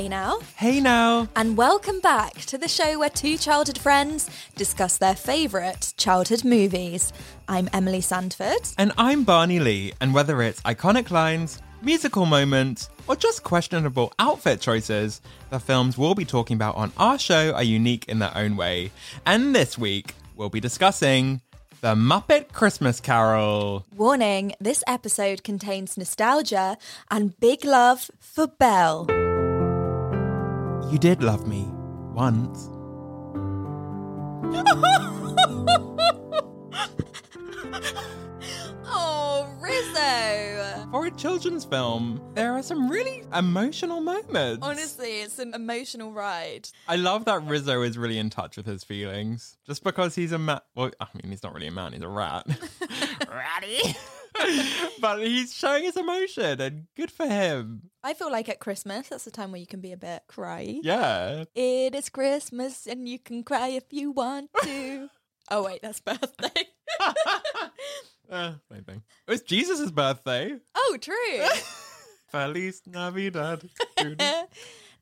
Hey now, Hey now! and welcome back to the show where two childhood friends discuss their favourite childhood movies. I'm Emily Sandford. And I'm Barney Lee, and whether it's iconic lines, musical moments, or just questionable outfit choices, the films we'll be talking about on our show are unique in their own way. And this week, we'll be discussing The Muppet Christmas Carol. Warning this episode contains nostalgia and big love for Belle. You did love me once. Oh, Rizzo! For a children's film, there are some really emotional moments. Honestly, it's an emotional ride. I love that Rizzo is really in touch with his feelings. Just because he's a man. Well, I mean, he's not really a man, he's a rat. Ratty. but he's showing his emotion, and good for him. I feel like at Christmas, that's the time where you can be a bit cry. Yeah. It is Christmas and you can cry if you want to. oh, wait, that's birthday. Uh, same thing. It was Jesus' birthday. oh, true. Feliz Navidad.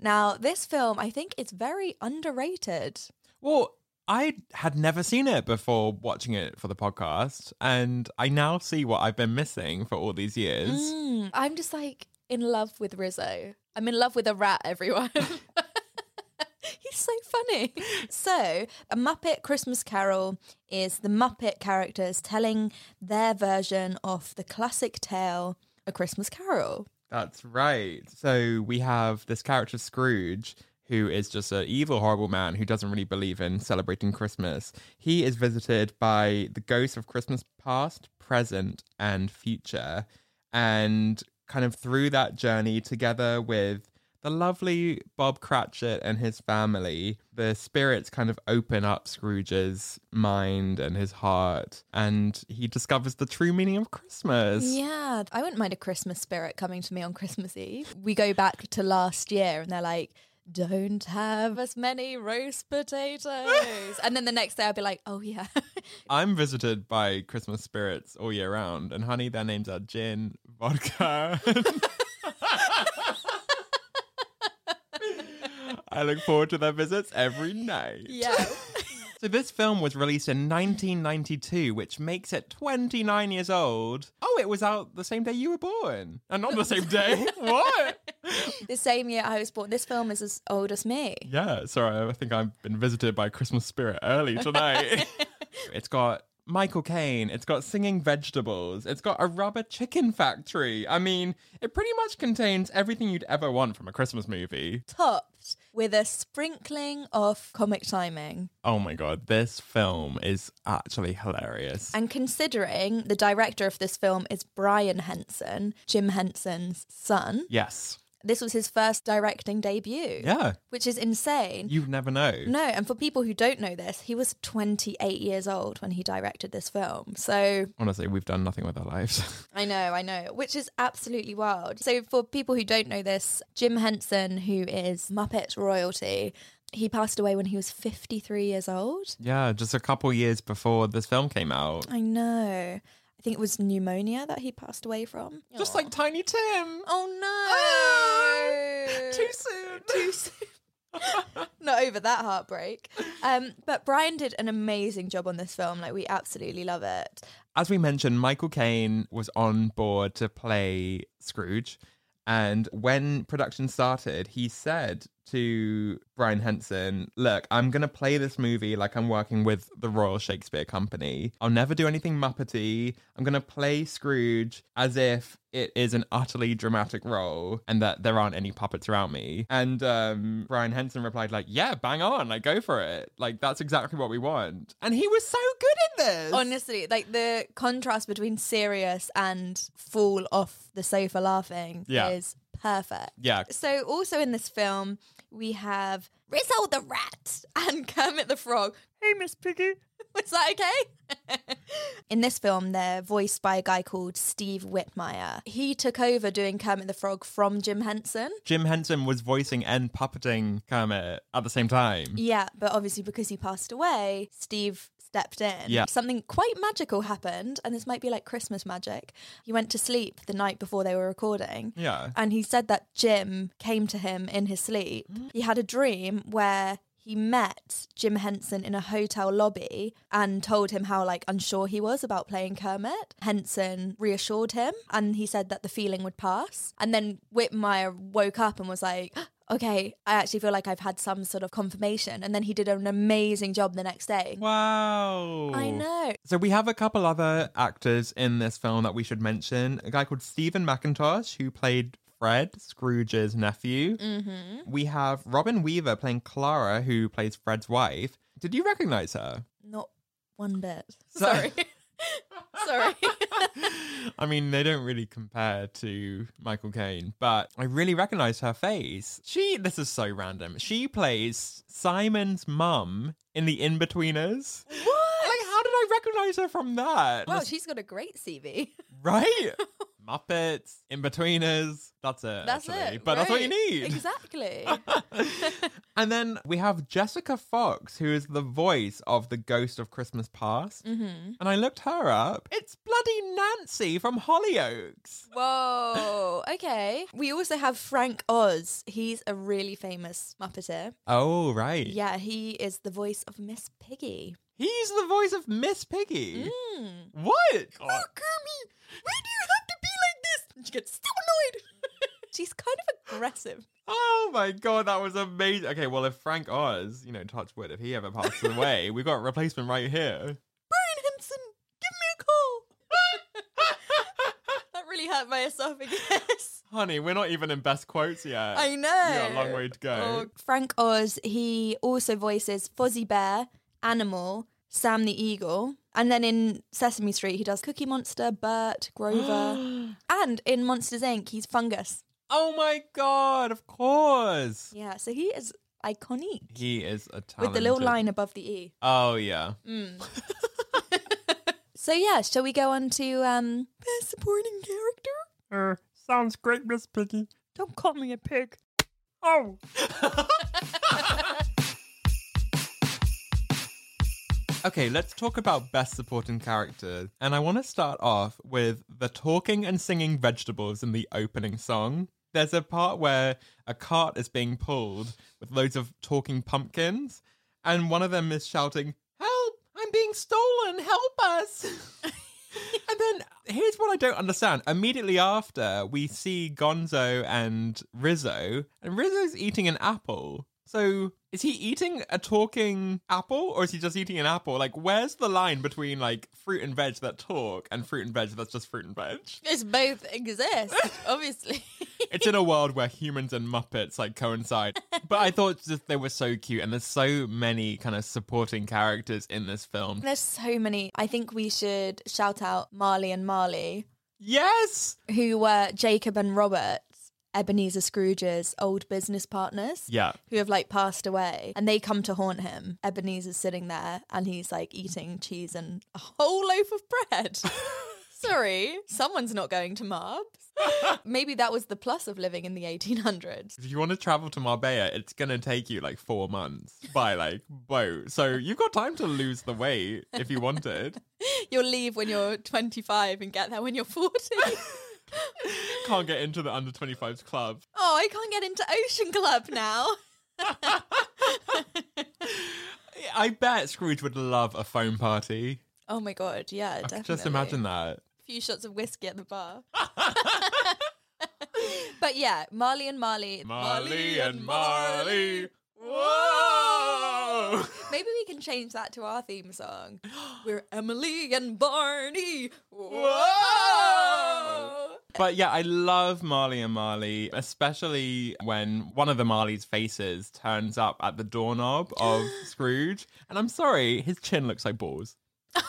now, this film, I think it's very underrated. well, I had never seen it before watching it for the podcast, and I now see what I've been missing for all these years. Mm, I'm just like in love with Rizzo. I'm in love with a rat, everyone. He's so funny. So, A Muppet Christmas Carol is the Muppet characters telling their version of the classic tale, A Christmas Carol. That's right. So we have this character Scrooge, who is just an evil, horrible man who doesn't really believe in celebrating Christmas. He is visited by the ghosts of Christmas past, present, and future. And kind of through that journey, together with the lovely Bob Cratchit and his family, the spirits kind of open up Scrooge's mind and his heart, and he discovers the true meaning of Christmas. Yeah, I wouldn't mind a Christmas spirit coming to me on Christmas Eve. We go back to last year and they're like, don't have as many roast potatoes. and then the next day I'll be like, oh yeah. I'm visited by Christmas spirits all year round, and honey, their names are gin, vodka. I look forward to their visits every night. yeah. So this film was released in 1992, which makes it 29 years old. Oh, it was out the same day you were born, and not the same day. what? The same year I was born. This film is as old as me. Yeah, sorry, I think I've been visited by Christmas spirit early tonight. it's got Michael Caine, it's got singing vegetables, it's got a rubber chicken factory. I mean, it pretty much contains everything you'd ever want from a Christmas movie. Topped with a sprinkling of comic timing. Oh my god, this film is actually hilarious. And considering the director of this film is Brian Henson, Jim Henson's son, Yes. This was his first directing debut. Yeah. Which is insane. You never know. No, and for people who don't know this, he was 28 years old when he directed this film. So Honestly, we've done nothing with our lives. I know, I know, which is absolutely wild. So for people who don't know this, Jim Henson, who is Muppet royalty, he passed away when he was 53 years old. yeah, just a couple years before this film came out. I know. I think it was pneumonia that he passed away from. Just Aw. like Tiny Tim. Oh no! Too soon. Too soon. Not over that heartbreak. Um, but Brian did an amazing job on this film. Like we absolutely love it. As we mentioned, Michael Caine was on board to play Scrooge. And when production started, he said to Brian Henson, Look, I'm going to play this movie like I'm working with the Royal Shakespeare Company. I'll never do anything Muppety. I'm going to play Scrooge as if it is an utterly dramatic role and that there aren't any puppets around me. And um, Brian Henson replied, like, yeah, bang on, like, go for it. Like, that's exactly what we want. And he was so good in this. Honestly, like the contrast between serious and fall off the sofa laughing Yeah. is perfect. Yeah. So also in this film, we have Rizzo the rat and Kermit the frog. Hey, Miss Piggy. Was that okay? in this film, they're voiced by a guy called Steve Whitmire. He took over doing Kermit the Frog from Jim Henson. Jim Henson was voicing and puppeting Kermit at the same time. Yeah, but obviously because he passed away, Steve stepped in. Yeah. Something quite magical happened, and this might be like Christmas magic. He went to sleep the night before they were recording. Yeah. And he said that Jim came to him in his sleep. Mm. He had a dream where he met Jim Henson in a hotel lobby and told him how like unsure he was about playing Kermit. Henson reassured him and he said that the feeling would pass. And then Whitmire woke up and was like, okay, I actually feel like I've had some sort of confirmation. And then he did an amazing job the next day. Wow. I know. So we have a couple other actors in this film that we should mention. A guy called Steven Mackintosh who played Fred, Scrooge's nephew. Mm-hmm. We have Robin Weaver playing Clara, who plays Fred's wife. Did you recognize her? Not one bit. So- Sorry. Sorry. I mean, they don't really compare to Michael Caine, but I really recognize her face. She, this is so random. She plays Simon's mum in The In-Betweeners. what? I recognize her from that? Wow, she's got a great CV. right? Muppets, In-Betweeners. That's it. That's actually. it. But that's what you right. need. Exactly. and then we have Jessica Fox, who is the voice of the Ghost of Christmas Past. hmm And I looked her up. It's bloody Nancy from Hollyoaks. Whoa. Okay. We also have Frank Oz. He's a really famous Muppeteer. Oh, right. Yeah, he is the voice of Miss Piggy. He's the voice of Miss Piggy. Mm. What? Oh, Kermit, why do you have to be like this? And she gets so annoyed. She's kind of aggressive. Oh my god, that was amazing. Okay, well, if Frank Oz, you know, touch wood, if he ever passes away, we got a replacement right here. Brian Henson, give me a call. that really hurt my esophagus. Honey, we're not even in best quotes yet. I know. We got a long way to go. Oh, Frank Oz, he also voices Fozzie Bear, Animal, Sam the Eagle. And then in Sesame Street, he does Cookie Monster, Bert, Grover. and in Monsters Inc., he's Fungus. Oh my god, of course. Yeah, so he is iconic. He is a talented... With the little line above the E. Oh, yeah. So yeah, shall we go on to um best supporting character? Uh, sounds great, Miss Piggy. Don't call me a pig. Oh. okay, let's talk about best supporting character. And I want to start off with the talking and singing vegetables in the opening song. There's a part where a cart is being pulled with loads of talking pumpkins, and one of them is shouting, Help! I'm being stolen! Help us! and then here's what I don't understand. Immediately after, we see Gonzo and Rizzo, and Rizzo's eating an apple. So is he eating a talking apple or is he just eating an apple? Like, where's the line between like fruit and veg that talk and fruit and veg that's just fruit and veg? It's both exist, obviously. It's in a world where humans and Muppets like coincide. But I thought just they were so cute and there's so many kind of supporting characters in this film. There's so many. I think we should shout out Marley and Marley, Yes! who were Jacob and Robert, Ebenezer Scrooge's old business partners. Yeah. Who have like passed away and they come to haunt him. Ebenezer's sitting there and he's like eating cheese and a whole loaf of bread. Sorry, someone's not going to Marbs. Maybe that was the plus of living in the 1800s. If you want to travel to Marbella, it's gonna take you like four months by like boat. So you've got time to lose the weight if you wanted. You'll leave when you're 25 and get there when you're 40. Can't get into the under 25s club. oh, I can't get into Ocean Club now. I bet Scrooge would love a foam party. Oh my god, yeah, I definitely. just imagine that. A few shots of whiskey at the bar. but yeah, Marley and Marley. Marley and Marley. Whoa! Maybe we can change that to our theme song. We're Emily and Barney. Whoa! But yeah, I love Marley and Marley, especially when one of the Marley's faces turns up at the doorknob of Scrooge. And I'm sorry, his chin looks like balls.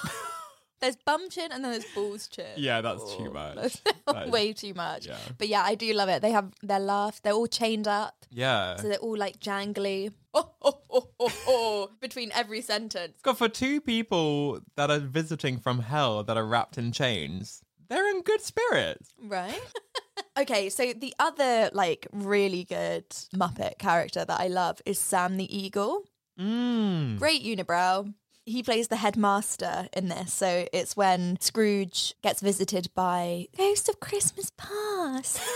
There's bum chin and then there's balls chin. Yeah, that's too Oh, much. that's That is- way too much. yeah. But yeah, I do love it. They have their laugh. They're all chained up. Yeah. So they're all like jangly. Oh, oh, oh, oh, oh, between every sentence. God, for two people that are visiting from hell that are wrapped in chains, they're in good spirits. Right? okay, so the other like really good Muppet character that I love is Sam the Eagle. Mm. Great unibrow. He plays the headmaster in this. So it's when Scrooge gets visited by Ghost of Christmas Past.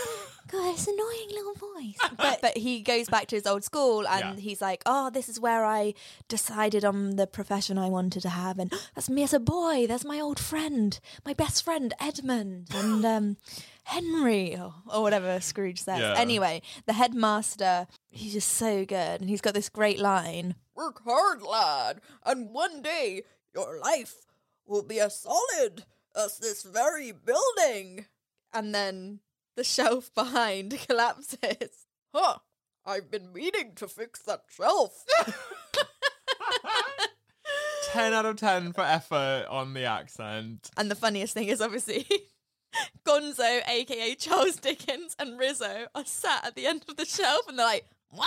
God, it's annoying little voice. But but he goes back to his old school and Yeah. he's like, Oh, this is where I decided on the profession I wanted to have and that's me as a boy, that's my old friend, my best friend, Edmund, and um Henry or, or whatever Scrooge says. Yeah. Anyway, the headmaster, he's just so good and he's got this great line. Work hard, lad, and one day your life will be as solid as this very building. And then the shelf behind collapses. Huh, I've been meaning to fix that shelf. 10 out of 10 for effort on the accent. and the funniest thing is obviously Gonzo, aka Charles Dickens, and Rizzo are sat at the end of the shelf and they're like, Wah!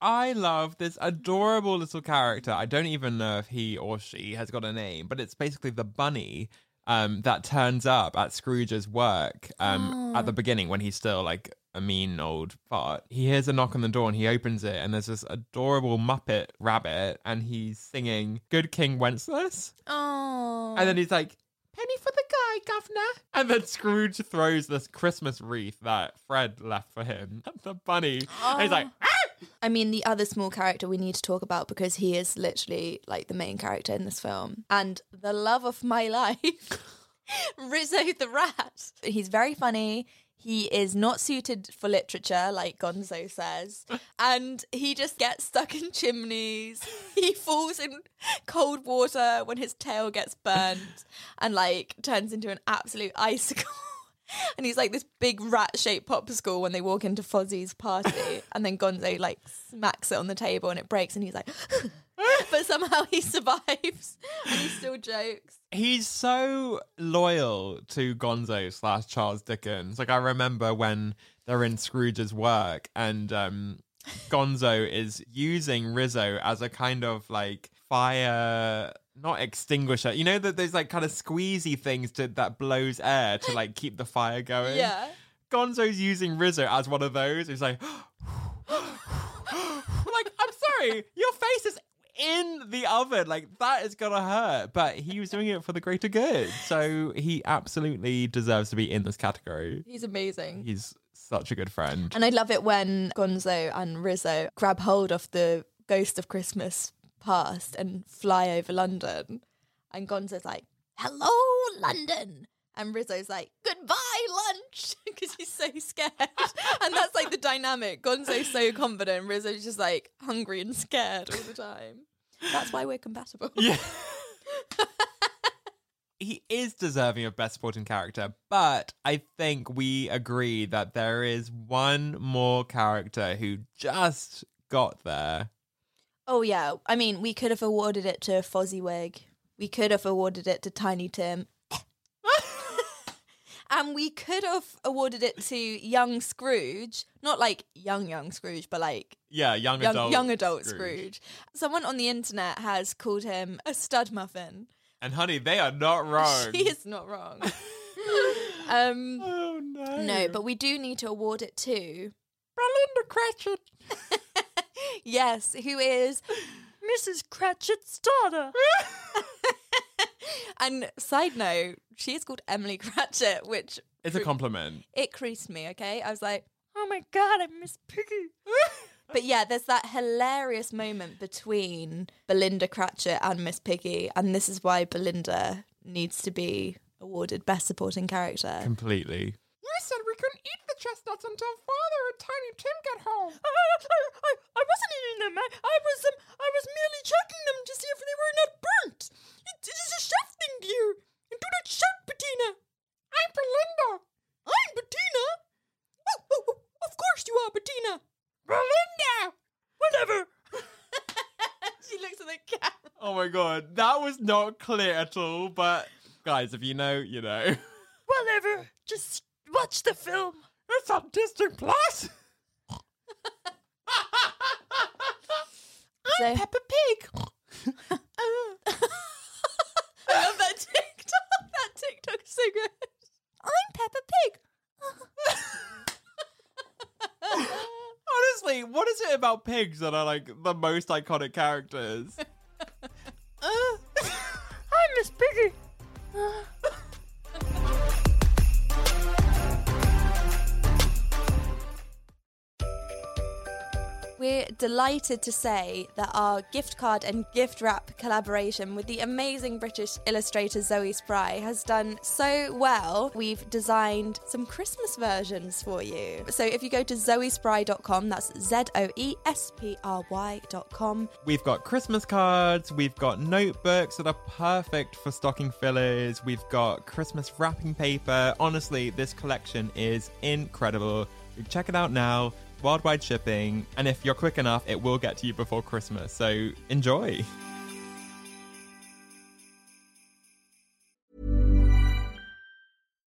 I love this adorable little character. I don't even know if he or she has got a name, but it's basically the bunny um, that turns up at Scrooge's work um, at the beginning when he's still like a mean old fart. He hears a knock on the door and he opens it, and there's this adorable Muppet rabbit, and he's singing "Good King Wenceslas," Oh. and then he's like. Penny for the guy, governor. And then Scrooge throws this Christmas wreath that Fred left for him at the bunny. And he's like, "Ah!" I mean, the other small character we need to talk about because he is literally like the main character in this film and the love of my life, Rizzo the Rat. He's very funny. He is not suited for literature, like Gonzo says, and he just gets stuck in chimneys. He falls in cold water when his tail gets burnt and like turns into an absolute icicle. And he's like this big rat shaped popsicle when they walk into Fozzie's party. and then Gonzo like smacks it on the table and it breaks and he's like, but somehow he survives and he still jokes. he's so loyal to Gonzo slash Charles Dickens. Like I remember when they're in Scrooge's work and um Gonzo is using Rizzo as a kind of like fire not extinguisher. You know that there's like kind of squeezy things to that blows air to like keep the fire going. Yeah. Gonzo's using Rizzo as one of those. He's like, like I'm sorry, your face is in the oven. Like that is gonna hurt. But he was doing it for the greater good, so he absolutely deserves to be in this category. He's amazing. He's such a good friend. And I love it when Gonzo and Rizzo grab hold of the ghost of Christmas past and fly over London. And Gonzo's like, hello, London. And Rizzo's like, goodbye, lunch, because he's so scared. and that's like the dynamic. Gonzo's so confident, Rizzo's just like hungry and scared all the time. That's why we're compatible. Yeah. he is deserving of best supporting character, but I think we agree that there is one more character who just got there. Oh yeah, I mean, we could have awarded it to Fozziwig. We could have awarded it to Tiny Tim. and we could have awarded it to young Scrooge, not like young young Scrooge, but like Yeah, young, young adult young adult Scrooge. Someone on the internet has called him a stud muffin. And honey, they are not wrong. She is not wrong. um, Oh no. no, but we do need to award it to Belinda Cratchit. Yes, who is Mrs. Cratchit's daughter. and side note, she is called Emily Cratchit, which It's a compliment. it creased me. Okay, I was like, oh my god, I miss Piggy. but yeah, there's that hilarious moment between Belinda Cratchit and Miss Piggy, and this is why Belinda needs to be awarded Best Supporting Character. Completely. You said we couldn't eat the chestnuts until Father and Tiny Tim get home. I, I, I wasn't eating them. I, I was um, I was merely checking them to see if they were not burnt. It, it is a chef thing, dear. And do not shout, Bettina. I'm Belinda. I'm Bettina. Oh, oh, oh, of course you are, Bettina. Belinda. Whatever. she looks at the camera. Oh my god, that was not clear at all. But guys, if you know, you know. Watch the film. It's on Disney Plus. I'm so- Peppa Pig. I love that TikTok. That TikTok is so good. I'm Peppa Pig. Honestly, what is it about pigs that are like the most iconic characters? Delighted to say that our gift card and gift wrap collaboration with the amazing British illustrator Zoe Spry has done so well. We've designed some Christmas versions for you. So if you go to zoespry.com, that's Z O E S P R Y.com, We've got Christmas cards, we've got notebooks that are perfect for stocking fillers, we've got Christmas wrapping paper. Honestly, this collection is incredible. Check it out now, worldwide shipping, and if you're quick enough, it will get to you before Christmas. So enjoy.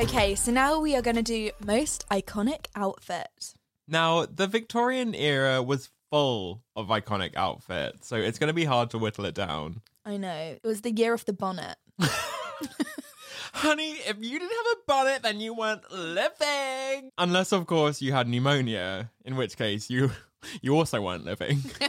Okay, so now we are going to do most iconic outfit. Now, the Victorian era was full of iconic outfits, so it's going to be hard to whittle it down. I know. It was the year of the bonnet. Honey, if you didn't have a bonnet, then you weren't living. Unless, of course, you had pneumonia, in which case you you also weren't living.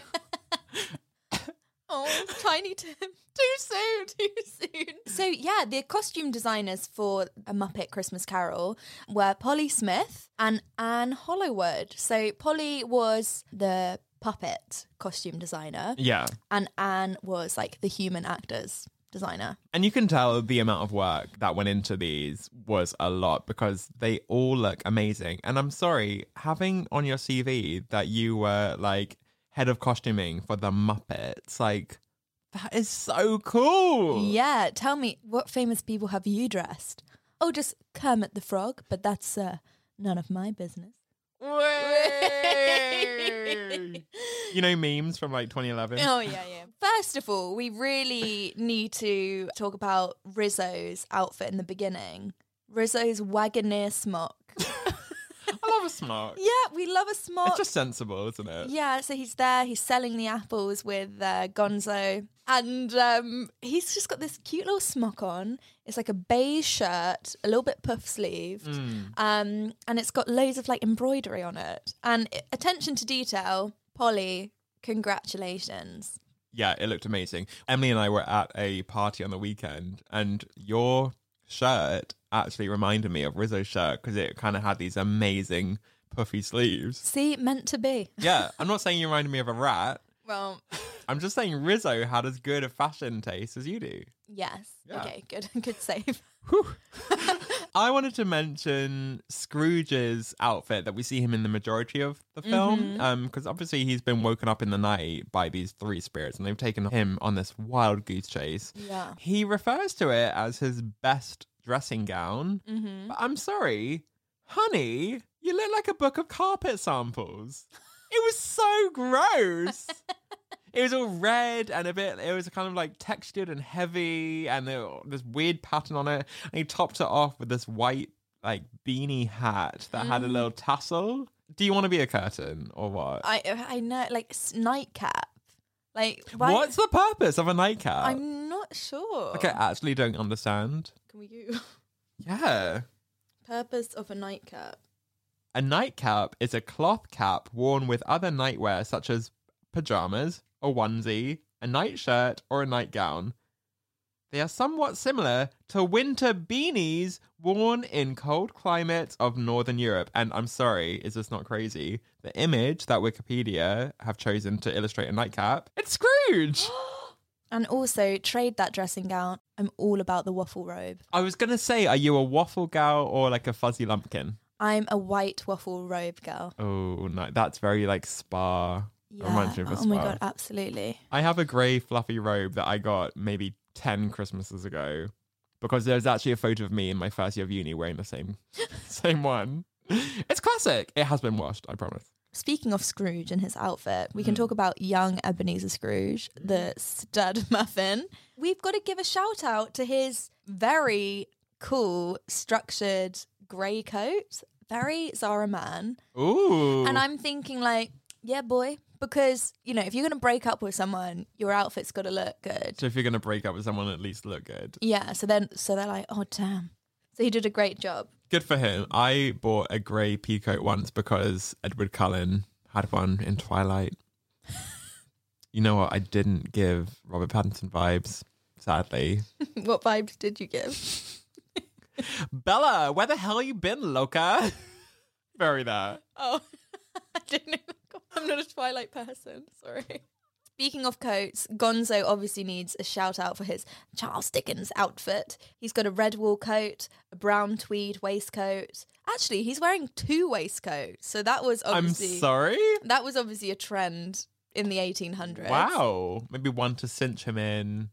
Oh, Tiny Tim. Too soon. Too soon. So, yeah, the costume designers for A Muppet Christmas Carol were Polly Smith and Anne Hollowood. So, Polly was the puppet costume designer, yeah. and Anne was like the human actors designer. And you can tell the amount of work that went into these was a lot because they all look amazing. And I'm sorry, having on your CV that you were like head of costuming for the Muppets, like that is so cool. Yeah, tell me, what famous people have you dressed? Oh, just Kermit the Frog, but that's uh, none of my business. Way! you know memes from like 2011? Oh yeah, yeah. First of all, we really need to talk about Rizzo's outfit in the beginning. Rizzo's Wagoneer smock. I love a smock. yeah, we love a smock. It's just sensible, isn't it? yeah, so he's there. He's selling the apples with uh, Gonzo, and um, he's just got this cute little smock on. It's like a beige shirt, a little bit puff sleeved, Mm. um, and it's got loads of like embroidery on it. And attention to detail, Polly, congratulations. Yeah, it looked amazing. Emily and I were at a party on the weekend, and your shirt actually reminded me of Rizzo's shirt because it kind of had these amazing puffy sleeves. See, meant to be. Yeah, I'm not saying you reminded me of a rat. Well, I'm just saying Rizzo had as good a fashion taste as you do. yes. Yeah. Okay, good. Good save. I wanted to mention Scrooge's outfit that we see him in the majority of the film, because obviously he's been woken up in the night by these three spirits, and they've taken him on this wild goose chase. Yeah. He refers to it as his best dressing gown. Mm-hmm. But I'm sorry, honey, you look like a book of carpet samples. It was so gross. It was all red and a bit. It was kind of like textured and heavy, and there, this weird pattern on it. And he topped it off with this white like beanie hat that had a Mm. little tassel. Do you want to be a curtain or what? I I know, like nightcap. Like why- What's the purpose of a nightcap? I'm not sure. Okay, I actually don't understand. Can we go? Yeah. Purpose of a nightcap. A nightcap is a cloth cap worn with other nightwear such as pajamas, a onesie, a nightshirt, or a nightgown. They are somewhat similar to winter beanies worn in cold climates of Northern Europe. And I'm sorry, is this not crazy? The image that Wikipedia have chosen to illustrate a nightcap, it's Scrooge! And also trade that dressing gown. I'm all about the waffle robe. I was going to say, are you a waffle gal or like a fuzzy lumpkin? I'm a white waffle robe girl. Oh, no, that's very like spa. Yeah. Reminds me of a oh my spa. god, absolutely. I have a grey fluffy robe that I got maybe 10 Christmases ago because there's actually a photo of me in my first year of uni wearing the same same one. It's classic. It has been washed, I promise. Speaking of Scrooge and his outfit, we can mm. talk about young Ebenezer Scrooge, the stud muffin. We've got to give a shout out to his very cool, structured grey coat. Very Zara man. Ooh. And I'm thinking, like, yeah, boy, because, you know, if you're going to break up with someone, your outfit's got to look good. so if you're going to break up with someone, at least look good. Yeah. So then, so they're like, oh, damn. So he did a great job. Good for him. I bought a grey peacoat once because Edward Cullen had one in Twilight. you know what? I didn't give Robert Pattinson vibes, sadly. what vibes did you give? Bella, where the hell you been, Loca? Very that. Oh, I didn't know. I'm not a Twilight person. Sorry. Speaking of coats, Gonzo obviously needs a shout out for his Charles Dickens outfit. He's got a red wool coat, a brown tweed waistcoat. Actually, he's wearing two waistcoats. So that was I'm obviously sorry. that was obviously a trend in the 1800s. Wow. Maybe one to cinch him in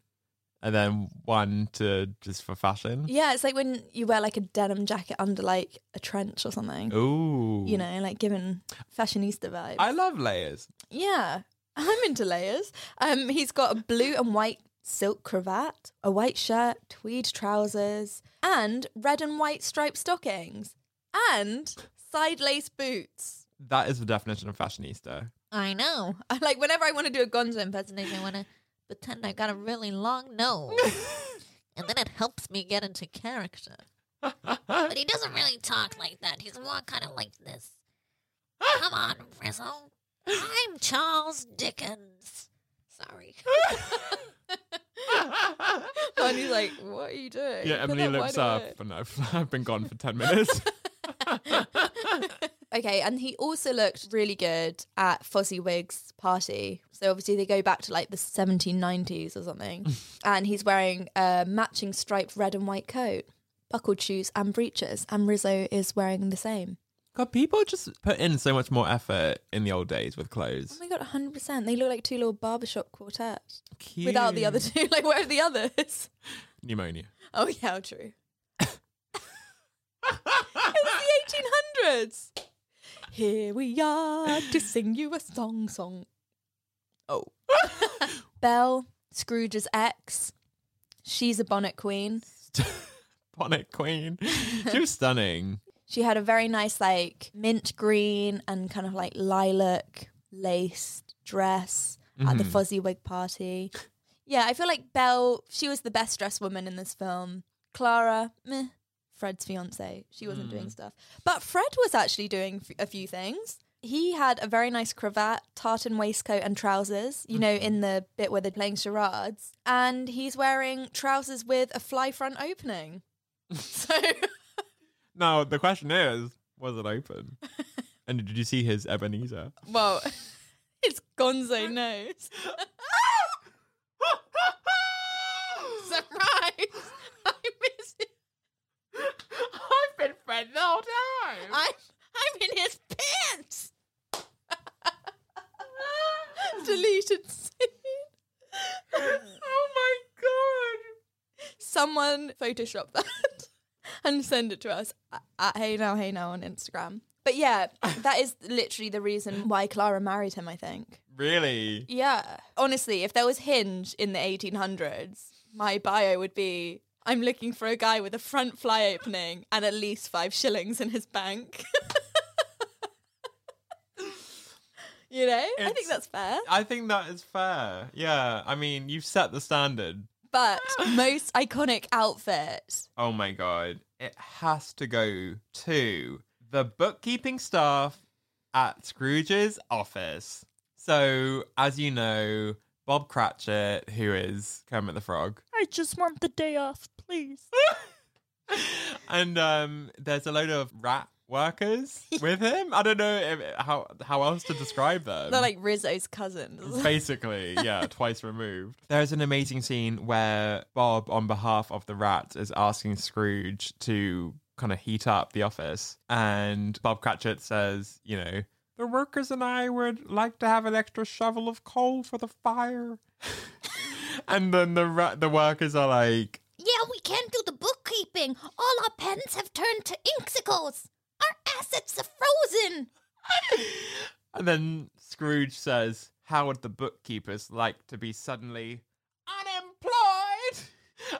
and then one to just for fashion. Yeah, it's like when you wear like a denim jacket under like a trench or something. Ooh. You know, like giving fashionista vibes. I love layers. Yeah, I'm into layers. Um, he's got a blue and white silk cravat, a white shirt, tweed trousers, and red and white striped stockings, and side lace boots. That is the definition of fashionista. I know. I like whenever I want to do a Gonzo impersonation, I want to pretend I got a really long nose, and then it helps me get into character. But he doesn't really talk like that. He's more kind of like this. Come on, Rizzo. I'm Charles Dickens. Sorry. and he's like, "What are you doing?" Yeah, Emily looks up and I've, I've been gone for 10 minutes. Okay, and he also looked really good at Fozziwig's party. So obviously they go back to like the 1790s or something. and he's wearing a matching striped red and white coat, buckled shoes and breeches, and Rizzo is wearing the same. God, people just put in so much more effort in the old days with clothes. Oh my god, 100%. They look like two little barbershop quartets. Cute. Without the other two. Like, where are the others? Pneumonia. Oh, yeah, true. It was the 1800s. Here we are to sing you a song, song. Oh. Belle, Scrooge's ex. She's a bonnet queen. Bonnet Queen. She was stunning. She had a very nice, like, mint green and kind of like lilac laced dress at the Mhm. Fozziwig party. Yeah, I feel like Belle, she was the best dressed woman in this film. Clara, meh. Fred's fiance, she wasn't doing mm. stuff. But Fred was actually doing f- a few things. He had a very nice cravat, tartan waistcoat, and trousers, you know, in mm-hmm. the bit where they're playing charades. And he's wearing trousers with a fly front opening. so. Now, the question is, was it open? and did you see his Ebenezer? Well, it's Gonzo nose. Surprise! I miss it. I've been the whole time. I'm, I'm in his pants. Deleted scene. oh my god. Someone Photoshop that and send it to us at- at Hey Now Hey Now on Instagram. But yeah, that is literally the reason why Clara married him. I think. Really? Yeah. Honestly, if there was Hinge in the 1800s, my bio would be I'm looking for a guy with a front fly opening and at least five shillings in his bank. you know? I think that's fair. I think that is fair. Yeah. I mean, you've set the standard. But most iconic outfit. Oh my god. It has to go to the bookkeeping staff at Scrooge's office. So, as you know, Bob Cratchit, who is Kermit the Frog, I just want the day off, please. and um, there's a load of rat workers with him. I don't know if, how how else to describe them. They're like Rizzo's cousins. Basically, yeah, twice removed. There's an amazing scene where Bob, on behalf of the rats, is asking Scrooge to kind of heat up the office. And Bob Cratchit says, you know, the workers and I would like to have an extra shovel of coal for the fire. and then the ra- the workers are like, Yeah, we can't do the bookkeeping. All our pens have turned to inksicles. Our assets are frozen. and then Scrooge says, how would the bookkeepers like to be suddenly unemployed?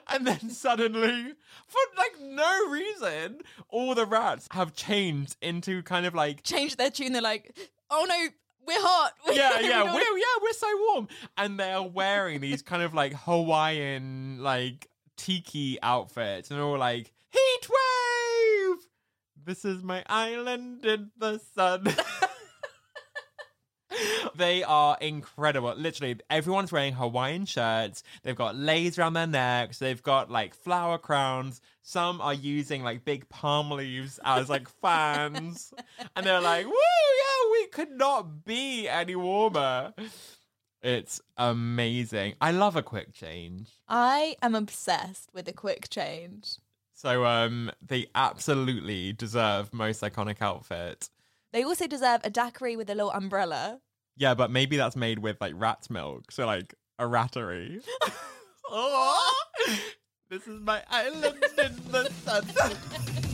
And then suddenly, for like no reason, all the rats have changed into kind of like Change their tune. They're like, oh no, we're hot. yeah, We yeah, don't- we're yeah, we're so warm, and they're wearing these kind of like Hawaiian like tiki outfits, and they're all like heat wave. This is my island in the sun. they are incredible. Literally, everyone's wearing Hawaiian shirts. They've got lace around their necks. They've got like flower crowns. Some are using like big palm leaves as like fans. and they're like, woo, yeah, we could not be any warmer. It's amazing. I love a quick change. I am obsessed with a quick change. So um they absolutely deserve most iconic outfit. They also deserve a daiquiri with a little umbrella. Yeah, but maybe that's made with like rat's milk. So like a rattery. oh, this is my island in the sun.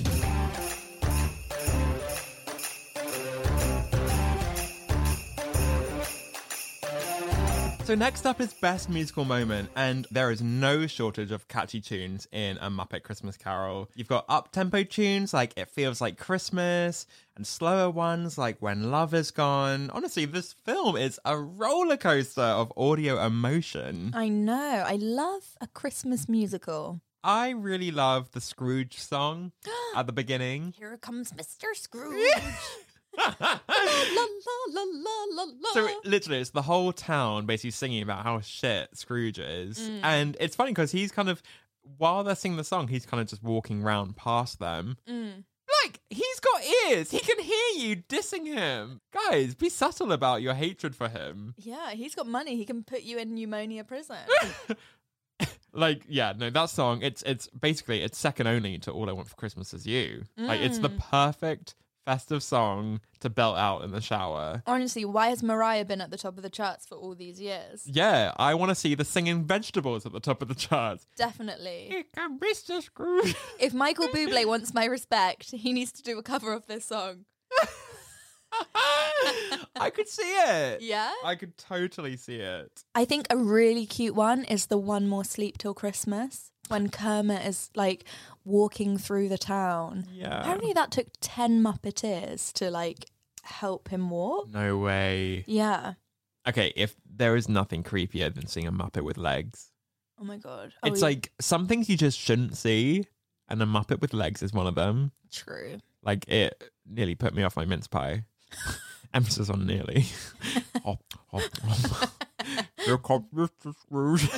So next up is best musical moment, and there is no shortage of catchy tunes in a Muppet Christmas Carol. You've got up-tempo tunes like "It Feels Like Christmas" and slower ones like "When Love Is Gone." Honestly, this film is a roller coaster of audio emotion. I know. I love a Christmas musical. I really love the Scrooge song at the beginning. Here comes Mr. Scrooge. So it- literally, it's the whole town basically singing about how shit Scrooge is, Mm. and it's funny because he's kind of while they're singing the song, he's kind of just walking around past them. Mm. Like he's got ears, he can hear you dissing him. Guys, be subtle about your hatred for him. Yeah, he's got money. He can put you in pneumonia prison. Like, yeah, no, that song, it's it's basically it's second only to All I Want for Christmas Is You. Like, it's the Mm. perfect festive song to belt out in the shower. Honestly, why has Mariah been at the top of the charts for all these years? Yeah, I want to see the singing vegetables at the top of the charts. Definitely. Mr. Scrooge. If Michael Bublé wants my respect, he needs to do a cover of this song. I could see it. Yeah? I could totally see it. I think a really cute one is the One More Sleep Till Christmas when Kermit is like walking through the town. Yeah. Apparently that took 10 Muppeteers to like help him walk. No way. Yeah. Okay, if there is nothing creepier than seeing a Muppet with legs, Oh my god. Oh, it's yeah. like some things you just shouldn't see, and a Muppet with legs is one of them. true. Like it nearly put me off my mince pie. Emphasis on nearly. Hop, hop, hop. Here comes Mr. Scrooge.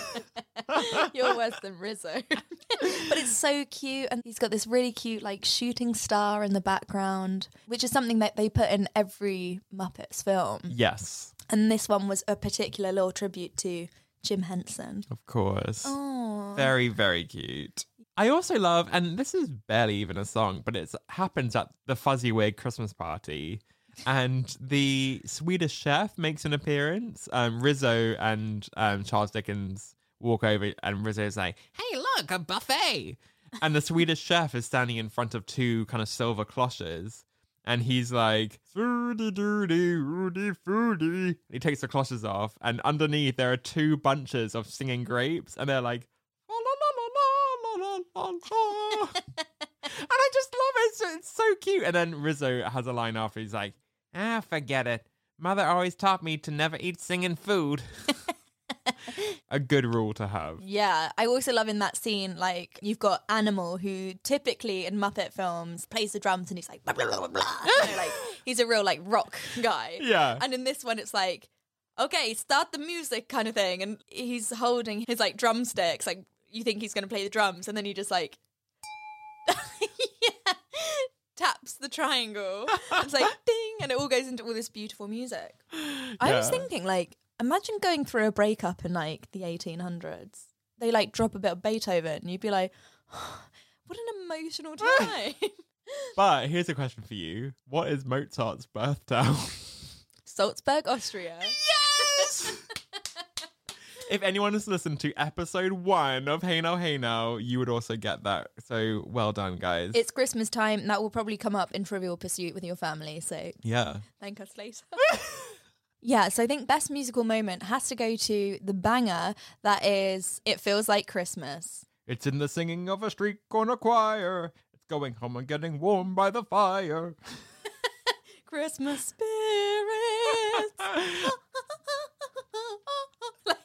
You're worse than Rizzo. but it's so cute. And he's got this really cute, like, shooting star in the background, which is something that they put in every Muppets film. yes, And this one was a particular little tribute to Jim Henson. of course. Oh. Very, very cute. I also love, and this is barely even a song, but it happens at the Fozziwig Christmas party. And the Swedish chef makes an appearance. Um, Rizzo and um, Charles Dickens walk over, and Rizzo's like, Hey, look, a buffet. And the Swedish chef is standing in front of two kind of silver cloches. And he's like, Foodie doody, woody foodie. He takes the cloches off, and underneath there are two bunches of singing grapes, and they're like, "La, la, la, la, la, la, la, la." and I just love it. It's, it's so cute. And then Rizzo has a line after he's like, ah, forget it. Mother always taught me to never eat singing food. a good rule to have. Yeah, I also love in that scene, like, you've got Animal, who typically in Muppet films plays the drums and he's like, blah, blah, blah, blah, blah. You know, like, he's a real, like, rock guy. Yeah. And in this one, it's like, okay, start the music kind of thing. And he's holding his, like, drumsticks. Like, you think he's going to play the drums, and then he just, like, yeah, taps the triangle. It's like, ding, and it all goes into all this beautiful music. I was Yeah. thinking, like, imagine going through a breakup in like the 1800s. They like drop a bit of Beethoven, and you'd be like, what an emotional time. But here's a question for you What is Mozart's birth town? Salzburg, Austria. If anyone has listened to episode one of Hey Now, Hey Now, you would also get that. So well done, guys. It's Christmas time. That will probably come up in Trivial Pursuit with your family. So yeah. thank us later. yeah, so I think best musical moment has to go to the banger that is It Feels Like Christmas. It's in the singing of a street corner choir. It's going home and getting warm by the fire. Christmas spirits.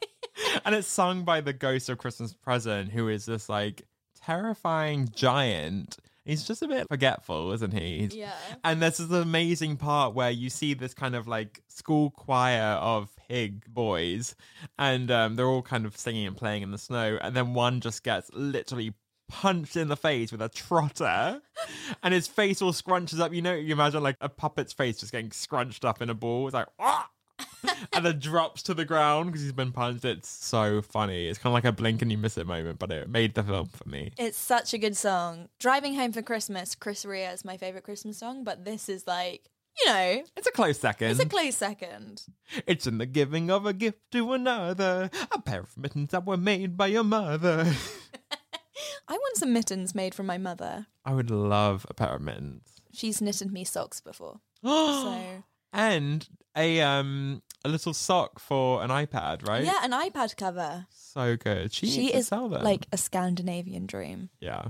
and it's sung by the ghost of Christmas Present, who is this like terrifying giant. He's just a bit forgetful, isn't he? Yeah. And there's this amazing part where you see this kind of like school choir of pig boys, and um, they're all kind of singing and playing in the snow, and then one just gets literally punched in the face with a trotter, and his face all scrunches up. You know, you imagine like a puppet's face just getting scrunched up in a ball. It's like, ah! and then drops to the ground because he's been punched. It's so funny. It's kind of like a blink and you miss it moment, but it made the film for me. It's such a good song. Driving Home for Christmas, Chris Rea is my favorite Christmas song, but this is like, you know, It's a close second. it's a close second. It's in the giving of a gift to another, a pair of mittens that were made by your mother. I want some mittens made from my mother. I would love a pair of mittens. She's knitted me socks before. So and a um a little sock for an iPad, right? Yeah, an iPad cover. So good. She, She is sell them. like a Scandinavian dream. yeah.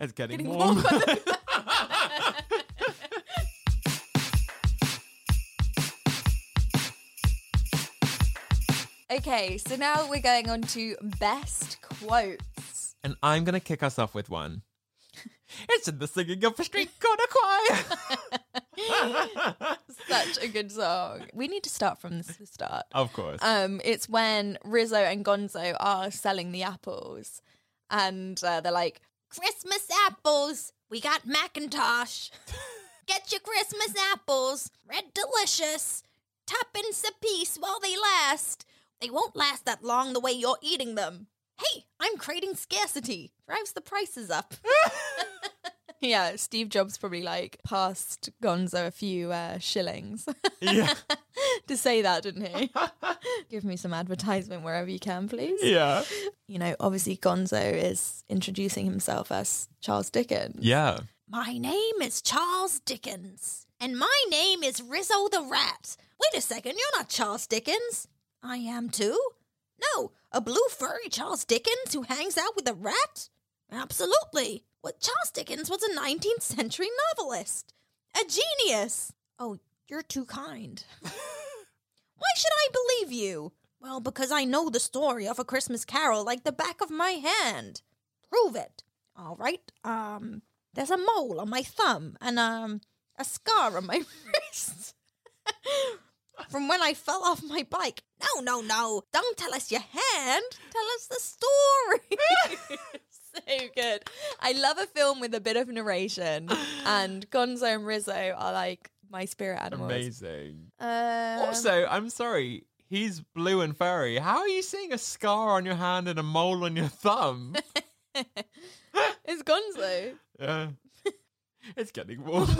It's getting, Getting warm. warm. Okay, so now we're going on to best quotes. and I'm going to kick us off with one. it's in the singing of a street corner choir. Such a good song. We need to start from the start. of course. Um, it's when Rizzo and Gonzo are selling the apples, and uh, they're like, Christmas apples. We got Macintosh. Get your Christmas apples. Red delicious. Tuppence a piece while they last. They won't last that long the way you're eating them. Hey, I'm creating scarcity. Drives the prices up. "Yeah." Steve Jobs probably like passed Gonzo a few uh, shillings yeah. to say that, didn't he? Give me some advertisement wherever you can, please. Yeah. You know, obviously Gonzo is introducing himself as Charles Dickens. Yeah. My name is Charles Dickens. And my name is Rizzo the Rat. Wait a second, you're not Charles Dickens. I am too. No, a blue furry Charles Dickens who hangs out with a rat? Absolutely. Well, Charles Dickens was a 19th century novelist. A genius. Oh, you're too kind. Why should I believe you? Well, because I know the story of A Christmas Carol like the back of my hand. Prove it. All right. Um, there's a mole on my thumb and um a scar on my wrist. From when I fell off my bike. No, no, no. Don't tell us your hand. Tell us the story. so good. I love a film with a bit of narration, and Gonzo and Rizzo are like my spirit animals. Amazing. Um, Also, I'm sorry. He's blue and furry. How are you seeing a scar on your hand and a mole on your thumb? it's Gonzo. Yeah. It's getting warm.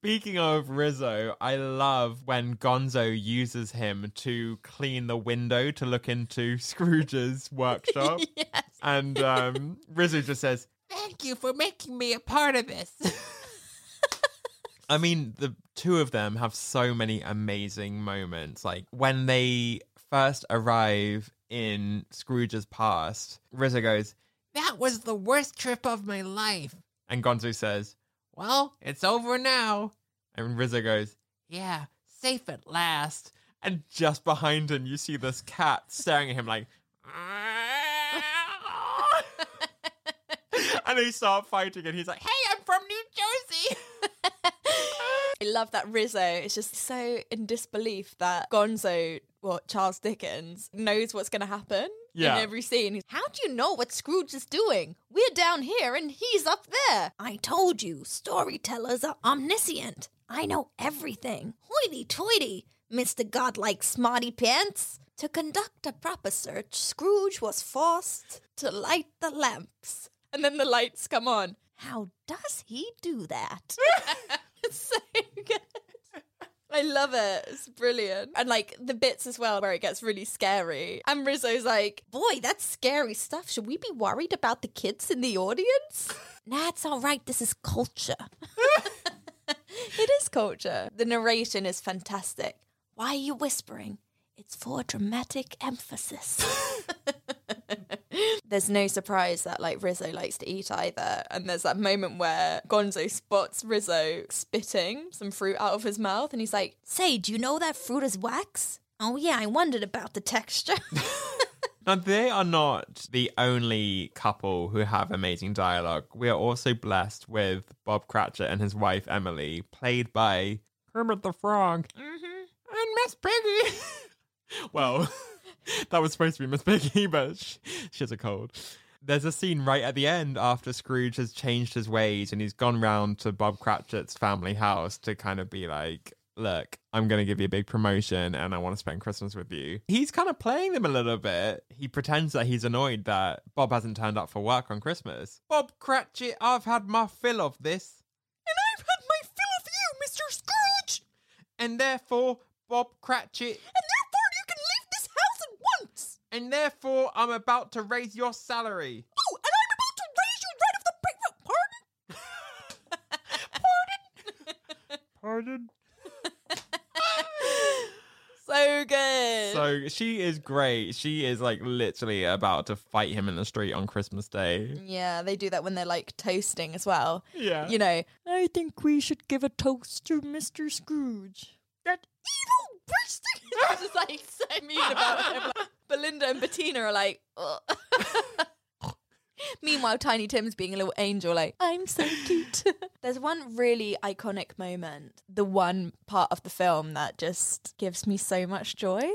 Speaking of Rizzo, I love when Gonzo uses him to clean the window to look into Scrooge's workshop. yes. And um, Rizzo just says, Thank you for making me a part of this. I mean, the two of them have so many amazing moments. Like when they first arrive in Scrooge's past, Rizzo goes, That was the worst trip of my life. and Gonzo says, Well, it's over now. And Rizzo goes, Yeah, safe at last. and just behind him, you see this cat staring at him like, and they start fighting, and he's like, Hey, I'm from New Jersey. I love that Rizzo is just so in disbelief that Gonzo, what Charles Dickens, knows what's going to happen Yeah. in every scene. He's, How do you know what Scrooge is doing? We're down here and he's up there. I told you, storytellers are omniscient. I know everything. Hoity toity, Mr. Godlike Smarty Pants. To conduct a proper search, Scrooge was forced to light the lamps. And then the lights come on. How does he do that? It's so good. I love it. It's brilliant. And like the bits as well where it gets really scary. And Rizzo's like, Boy, that's scary stuff. Should we be worried about the kids in the audience? nah, it's all right. This is culture. it is culture. The narration is fantastic. Why are you whispering? It's for dramatic emphasis. There's no surprise that like Rizzo likes to eat either. And there's that moment where Gonzo spots Rizzo spitting some fruit out of his mouth and he's like, Say, do you know that fruit is wax? Oh, yeah, I wondered about the texture. Now, they are not the only couple who have amazing dialogue. We are also blessed with Bob Cratchit and his wife Emily, played by Kermit the Frog mm-hmm. and Miss Piggy. well, that was supposed to be Miss Piggy, but she, she has a cold. There's a scene right at the end after Scrooge has changed his ways and he's gone round to Bob Cratchit's family house to kind of be like, look, I'm going to give you a big promotion and I want to spend Christmas with you. He's kind of playing them a little bit. He pretends that he's annoyed that Bob hasn't turned up for work on Christmas. Bob Cratchit, I've had my fill of this. And I've had my fill of you, Mr. Scrooge. And therefore, Bob Cratchit. And therefore, you can leave this house at once. And therefore, I'm about to raise your salary. oh, and I'm about to raise you right off the break. Pardon? Pardon? so good. So she is great. She is like literally about to fight him in the street on Christmas Day. yeah, they do that when they're like toasting as well. Yeah. You know, I think we should give a toast to Mr. Scrooge. that evil bastard. It's just like so mean about him. Like, Belinda and Bettina are like, Meanwhile, Tiny Tim's being a little angel, like, I'm so cute. There's one really iconic moment, the one part of the film that just gives me so much joy.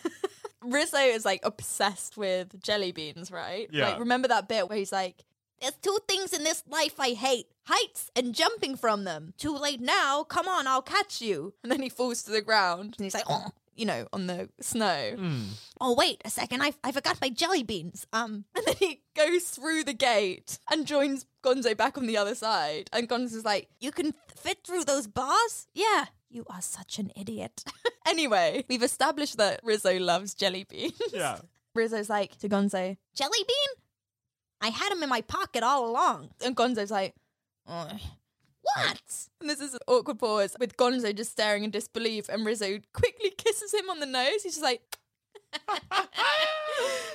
Rizzo is like obsessed with jelly beans, right? Yeah. Like, remember that bit where he's like, There's two things in this life I hate heights and jumping from them. Too late now. Come on, I'll catch you. and then he falls to the ground and he's like, oh, you know, on the snow. Hmm. Oh, wait a second. I, I forgot my jelly beans. Um, And then he goes through the gate and joins Gonzo back on the other side. And Gonzo's like, you can fit through those bars? Yeah. You are such an idiot. anyway, we've established that Rizzo loves jelly beans. Yeah. Rizzo's like to Gonzo, jelly bean? I had them in my pocket all along. and Gonzo's like, Uh, what? and this is an awkward pause with Gonzo just staring in disbelief, and Rizzo quickly kisses him on the nose. He's just like,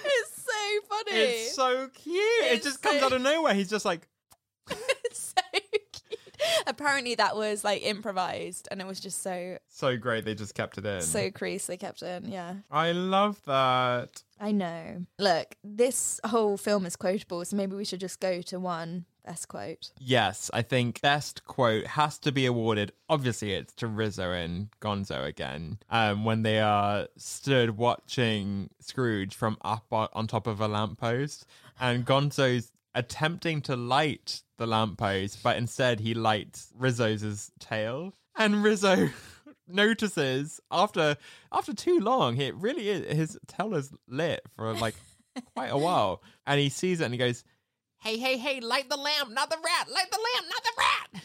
it's so funny. It's so cute. it It's just comes out of nowhere. He's just like, It's so cute. Apparently, that was like improvised, and it was just so so great. They just kept it in. so crease. They kept it in. Yeah. I love that. I know. Look, this whole film is quotable, so maybe we should just go to one best quote. Yes, I think best quote has to be awarded. Obviously, it's to Rizzo and Gonzo again. Um, when they are stood watching Scrooge from up on top of a lamppost, and Gonzo's attempting to light the lamppost, but instead he lights Rizzo's tail, and Rizzo. notices after after too long it really is his tail is lit for like quite a while and he sees it and he goes Hey, hey, hey, light the lamp, not the rat. Light the lamp, not the rat.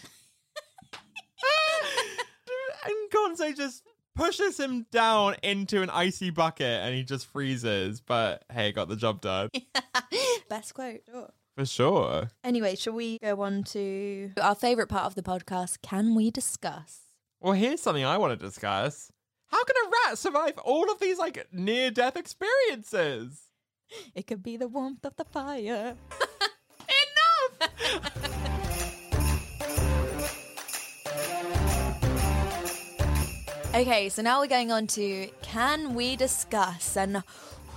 and Gonzo just pushes him down into an icy bucket and he just freezes. But hey, got the job done. Best quote. Sure. For sure. Anyway, shall we go on to our favorite part of the podcast? Can we discuss? Well, here's something I want to discuss. How can a rat survive all of these like near death experiences? It could be the warmth of the fire. Okay, so now we're going on to can we discuss? And oh,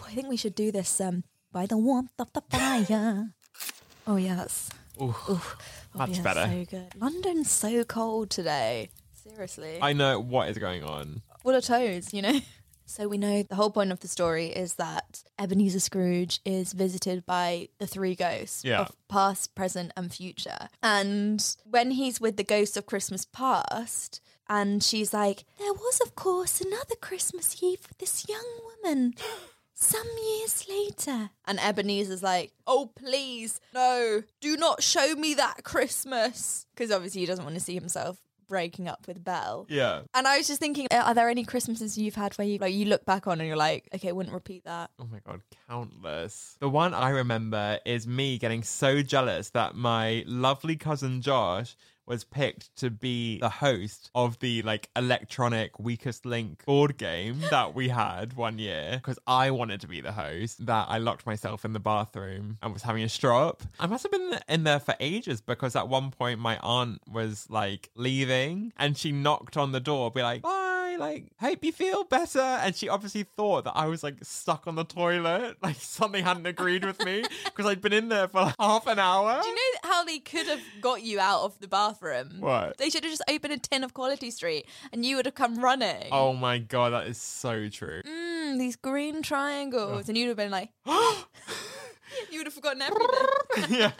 I think we should do this um, by the warmth of the fire. oh yes. Ooh, Oh, much yeah, better. So good. London's so cold today. Seriously. I know what is going on. What are toes, you know? So we know the whole point of the story is that Ebenezer Scrooge is visited by the three ghosts Yeah. of past, present, and future. And when he's with the ghost of Christmas past, and she's like, There was, of course, another Christmas Eve with this young woman. Some years later. And Ebenezer's like, Oh, please, no, do not show me that Christmas. Because obviously he doesn't want to see himself breaking up with Belle. Yeah. And I was just thinking, uh, are there any Christmases you've had where you like you look back on and you're like, okay, wouldn't repeat that. Oh my god, countless. The one I remember is me getting so jealous that my lovely cousin Josh was picked to be the host of the like electronic weakest link board game that we had one year because I wanted to be the host that I locked myself in the bathroom and was having a strop. I must have been in there for ages because at one point my aunt was like leaving and she knocked on the door be like bye like hope you feel better and she obviously thought that I was like stuck on the toilet like something hadn't agreed with me because I'd been in there for like, half an hour. Do you know how they could have got you out of the bathroom? What? They should have just opened a tin of Quality Street and you would have come running. Oh my god, that is so true. Mm, these green triangles. And you'd have been like, you would have forgotten everything. yeah.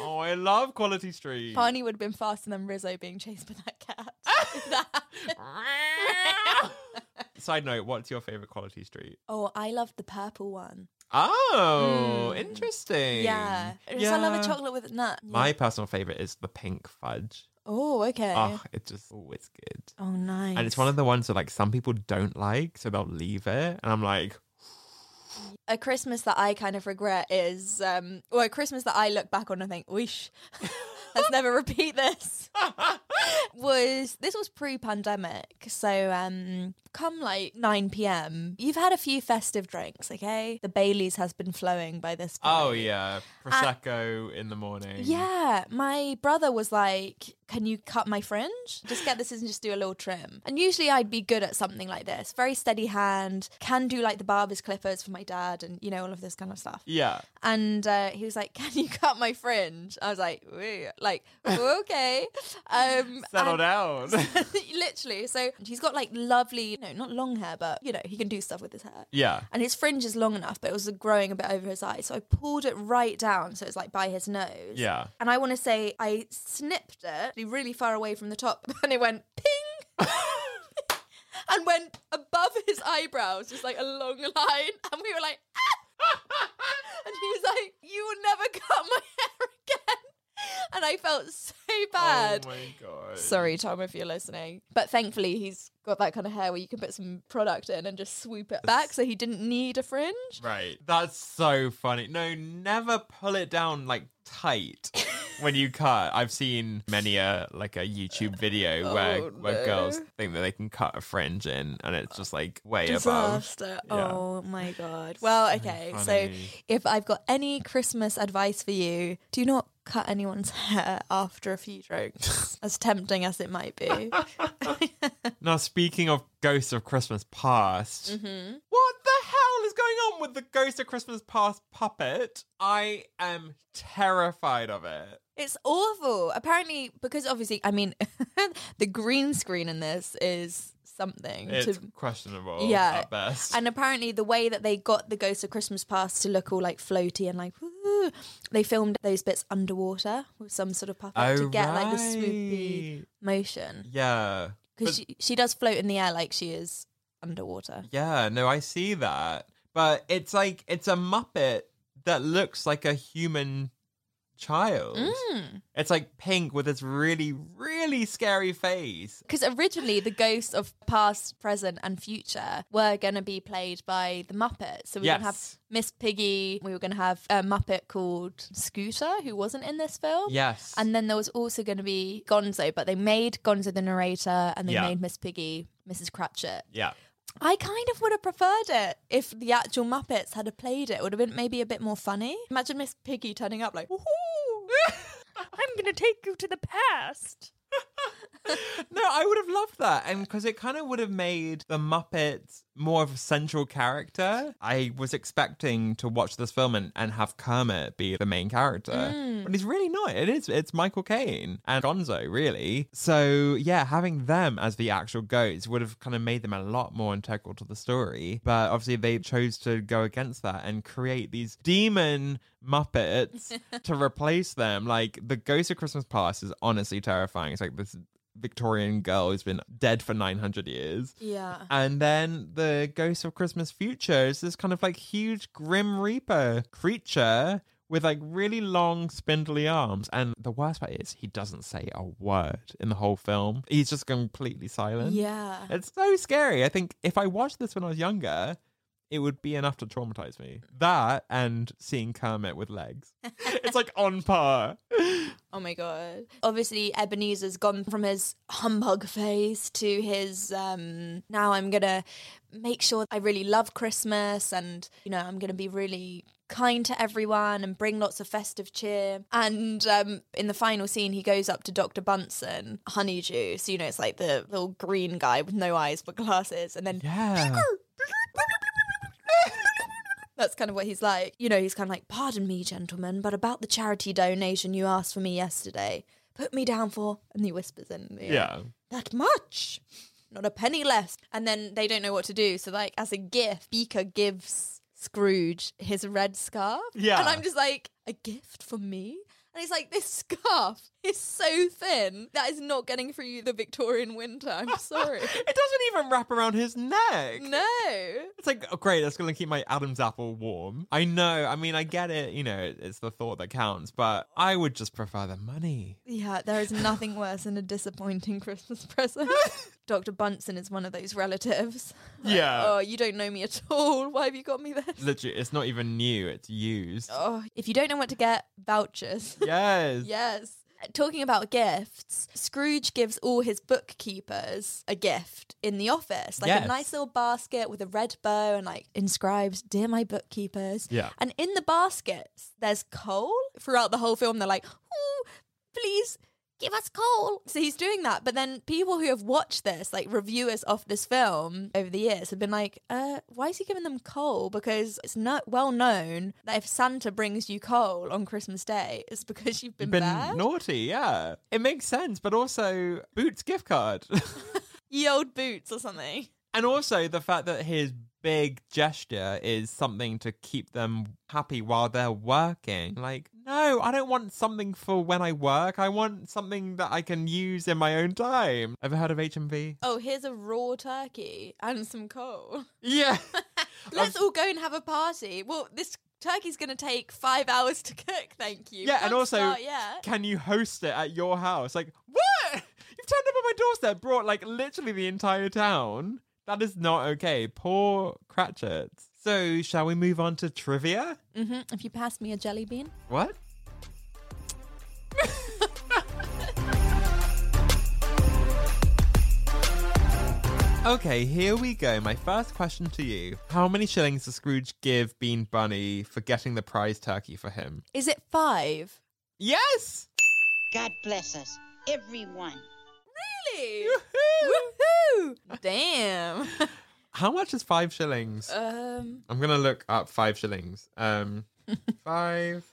Oh, I love Quality Street. Barney would have been faster than Rizzo being chased by that cat. If that happened. Side note, what's your favorite Quality Street? oh, I love the purple one. Oh, Mm. interesting. Yeah. Just I love a Yeah. chocolate with nut. My personal favorite is the pink fudge. Oh, okay. Oh, it just always good. Oh, nice. And it's one of the ones that like some people don't like, so they'll leave it. And I'm like, a Christmas that I kind of regret is, um, or a Christmas that I look back on and think, wish, let's never repeat this. was this was pre-pandemic, so um, come like nine p.m. You've had a few festive drinks, okay? The Bailey's has been flowing by this point. Oh yeah, prosecco in the morning. Yeah, my brother was like, "Can you cut my fringe? Just get this and just do a little trim." And usually I'd be good at something like this. Very steady hand. Can do like the barber's clippers for my dad, and you know all of this kind of stuff. Yeah. And uh, he was like, "Can you cut my fringe?" I was like, "Like, okay." Um, Settle down. literally. So he's got like lovely, no, not long hair, but you know he can do stuff with his hair. yeah. And his fringe is long enough, but it was growing a bit over his eyes. So I pulled it right down, so it's like by his nose. Yeah. And I want to say I snipped it really far away from the top, and it went ping. And went above his eyebrows, just like a long line, and we were like, and he was like, "You will never cut my hair again," and I felt so oh bad. Oh my god. Sorry, Tom, if you're listening. But thankfully, he's got that kind of hair where you can put some product in and just swoop it back, so he didn't need a fringe. Right. That's so funny. No, never pull it down like tight when you cut. I've seen many a like a YouTube video oh, where Oh, where no. girls think that they can cut a fringe in and it's just like way above. Yeah. Oh my god. Well, okay. So if I've got any Christmas advice for you, do not cut anyone's hair after a few drinks, as tempting as it might be. Now, speaking of Ghosts of Christmas Past, Mm-hmm. what the hell is going on with the Ghost of Christmas Past puppet? I am terrified of it. It's awful. Apparently, because obviously, I mean, the green screen in this is something It's to questionable Yeah. at best. And apparently, the way that they got the Ghost of Christmas Past to look all like floaty and like, woo, they filmed those bits underwater with some sort of puppet oh, to get like the swoopy motion. Yeah. Because she, she does float in the air like she is underwater. Yeah, no, I see that. But it's like it's a Muppet that looks like a human child. Mm. It's like pink with this really, really scary face. Because originally, the ghosts of past, present, and future were going to be played by the Muppets. So we were going to have Miss Piggy. We were going to have a Muppet called Scooter, who wasn't in this film. Yes. And then there was also going to be Gonzo, but they made Gonzo the narrator and they Yeah. made Miss Piggy Mrs. Cratchit. yeah. I kind of would have preferred it if the actual Muppets had played it. It would have been maybe a bit more funny. Imagine Miss Piggy turning up like, I'm gonna take you to the past. No, I would have loved that. And because it kind of would have made the Muppets more of a central character. I was expecting to watch this film and, and have Kermit be the main character. Mm. But he's really not. It is it's Michael Caine and Gonzo, really. So yeah, having them as the actual goats would have kind of made them a lot more integral to the story. But obviously they chose to go against that and create these demon Muppets to replace them. Like the Ghost of Christmas Past is honestly terrifying. It's like this Victorian girl who's been dead for 900 years. Yeah. And then the Ghost of Christmas Future is this kind of like huge Grim Reaper creature with like really long spindly arms. And the worst part is he doesn't say a word in the whole film. He's just completely silent. Yeah. It's so scary. I think if I watched this when I was younger, it would be enough to traumatize me. That and seeing Kermit with legs. it's like on par. Oh my god. Obviously Ebenezer's gone from his humbug phase to his um now I'm going to make sure I really love Christmas and you know I'm going to be really kind to everyone and bring lots of festive cheer. And um in the final scene he goes up to Dr. Bunsen, honeydew. So you know it's like the little green guy with no eyes but glasses and then Yeah. That's kind of what he's like. You know, he's kind of like, Pardon me, gentlemen, but about the charity donation you asked for me yesterday, put me down for. And he whispers in the Yeah. That much. Not a penny less. And then they don't know what to do. So, like, as a gift, Beaker gives Scrooge his red scarf. Yeah. And I'm just like, A gift for me? And he's like, This scarf is so thin that is not getting through you the Victorian winter. I'm sorry. It doesn't even wrap around his neck. no. It's like, oh, great, that's going to keep my Adam's apple warm. I know. I mean, I get it. You know, it's the thought that counts, but I would just prefer the money. Yeah, there is nothing worse than a disappointing Christmas present. Dr. Bunsen is one of those relatives. Yeah. oh, you don't know me at all. Why have you got me this? Literally, it's not even new, it's used. Oh, if you don't know what to get, vouchers. Yes. yes. Talking about gifts, Scrooge gives all his bookkeepers a gift in the office, like Yes. a nice little basket with a red bow and like inscribes "Dear my bookkeepers." Yeah. And in the baskets, there's coal. Throughout the whole film, they're like, "Oh, please give us coal." So he's doing that, but then people who have watched this, like reviewers of this film over the years, have been like, "Uh, why is he giving them coal?" Because it's not well known that if Santa brings you coal on Christmas Day, it's because you've been, Been bad. naughty, yeah. It makes sense, but also Boots gift card. Ye old boots or something. And also the fact that his big gesture is something to keep them happy while they're working. Like, no, I don't want something for when I work. I want something that I can use in my own time. Ever heard of HMV? Oh, here's a raw turkey and some coal. Yeah. Let's all go and have a party. Well, this turkey's going to take five hours to cook. Thank you. Yeah, and Can't also, start yet. can you host it at your house? Like, what? You've turned up at my doorstep, brought like literally the entire town. That is not okay. Poor Cratchit. So, shall we move on to trivia? hmm If you pass me a jelly bean. What? okay, here we go. My first question to you. How many shillings does Scrooge give Bean Bunny for getting the prize turkey for him? Is it five? Yes! God bless us, everyone. Really? Woohoo! Damn. How much is five shillings? um. I'm gonna look up five shillings. Um, five.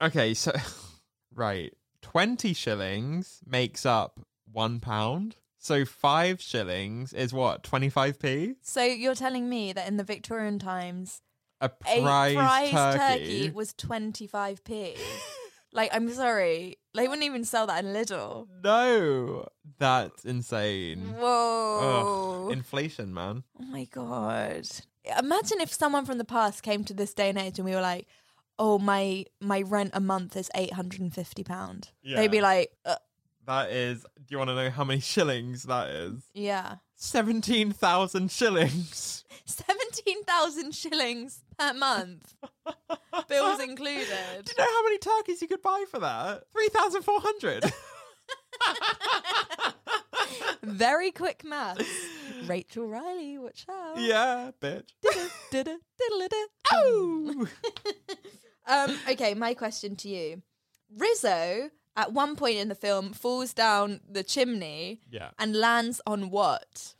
Okay, so right, twenty shillings makes up one pound. So five shillings is what twenty five p. So you're telling me that in the Victorian times, A a prize, turkey. turkey was 25p? like, I'm sorry. They wouldn't even sell that in Lidl. No, that's insane. Whoa. Ugh, inflation, man. Oh my god! Imagine if someone from the past came to this day and age and we were like, "Oh, my my rent a month is eight hundred and fifty pound." They'd be like, uh, That is. Do you want to know how many shillings that is? "Yeah, Seventeen thousand shillings. seventeen thousand shillings per month, bills included." Do you know how many turkeys you could buy for that? Three thousand four hundred. Very quick maths. Rachel Riley, watch out. yeah, bitch. Oh. Um, okay, my question to you. Rizzo, at one point in the film, falls down the chimney Yeah. and lands on what?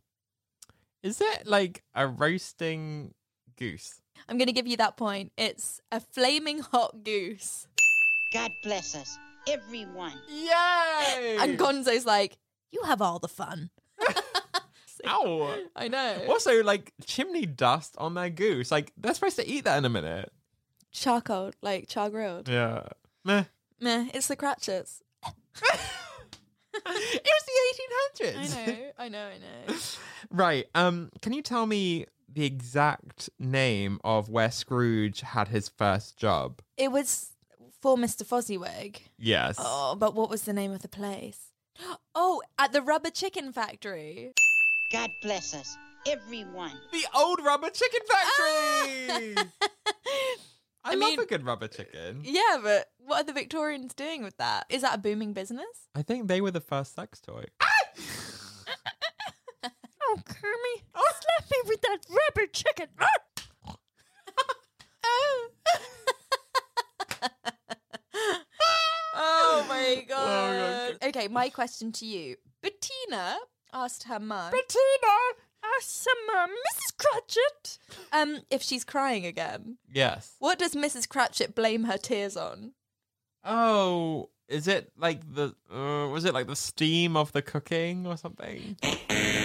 Is it like a roasting goose? I'm going to give you that point. It's a flaming hot goose. God bless us, everyone. Yay! And Gonzo's like, You have all the fun. Ow. I know. Also, like chimney dust on their goose. Like they're supposed to eat that in a minute. Charcoal, like char grilled. Yeah. Meh. Meh, it's the Cratchits. it was the 1800s. I know, I know, I know. Right. Um. Can you tell me the exact name of where Scrooge had his first job? It was for Mr. Fozziwig. Yes. Oh, but what was the name of the place? Oh, at the rubber chicken factory. God bless us, everyone. The old rubber chicken factory. I, I love mean- a good rubber chicken. Yeah, but what are the Victorians doing with that? Is that a booming business? I think they were the first sex toy. Oh, Kermie, oh. slap me with that rubber chicken. Ah! Oh, oh my god. God. Okay, my question to you. Bettina asked her mum Bettina, ask some uh, Mrs. Cratchit. um if she's crying again. Yes. What does Mrs. Cratchit blame her tears on? Oh, is it like the uh, was it like the steam of the cooking or something?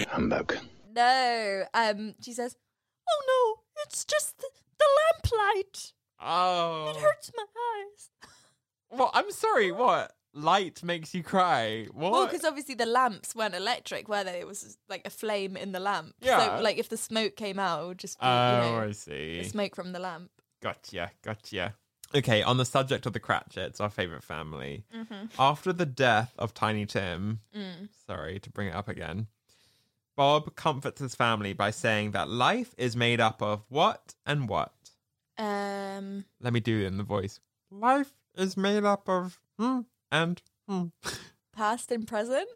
Humbug. No. Um she says, Oh no, it's just the, the lamplight. Oh. It hurts my eyes. Well, I'm sorry. What light makes you cry? What? Well, because obviously the lamps weren't electric, were they? It was like a flame in the lamp. Yeah. So, like, if the smoke came out, it would just be, oh, you know, I the see. smoke from the lamp. Gotcha, gotcha. Okay, on the subject of the Cratchits, our favorite family. After the death of Tiny Tim, sorry to bring it up again, Bob comforts his family by saying that life is made up of what and what. Um, Let me do it in the voice. Life is made up of hmm and hmm. Past and present.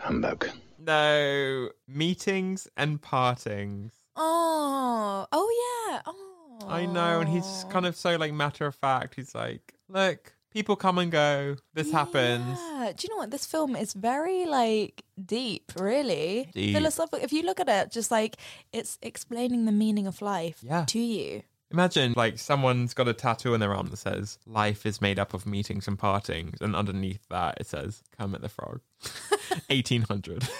Humbug. No, meetings and partings. Oh, oh yeah. Oh, I know, and he's kind of so like matter of fact. He's like, look, people come and go. This happens. Do you know what? This film is very like deep, really Deep. philosophical. If you look at it, just like it's explaining the meaning of life Yeah. to you. Imagine like someone's got a tattoo on their arm that says "Life is made up of meetings and partings," and underneath that it says "Kermit the Frog." Eighteen hundred.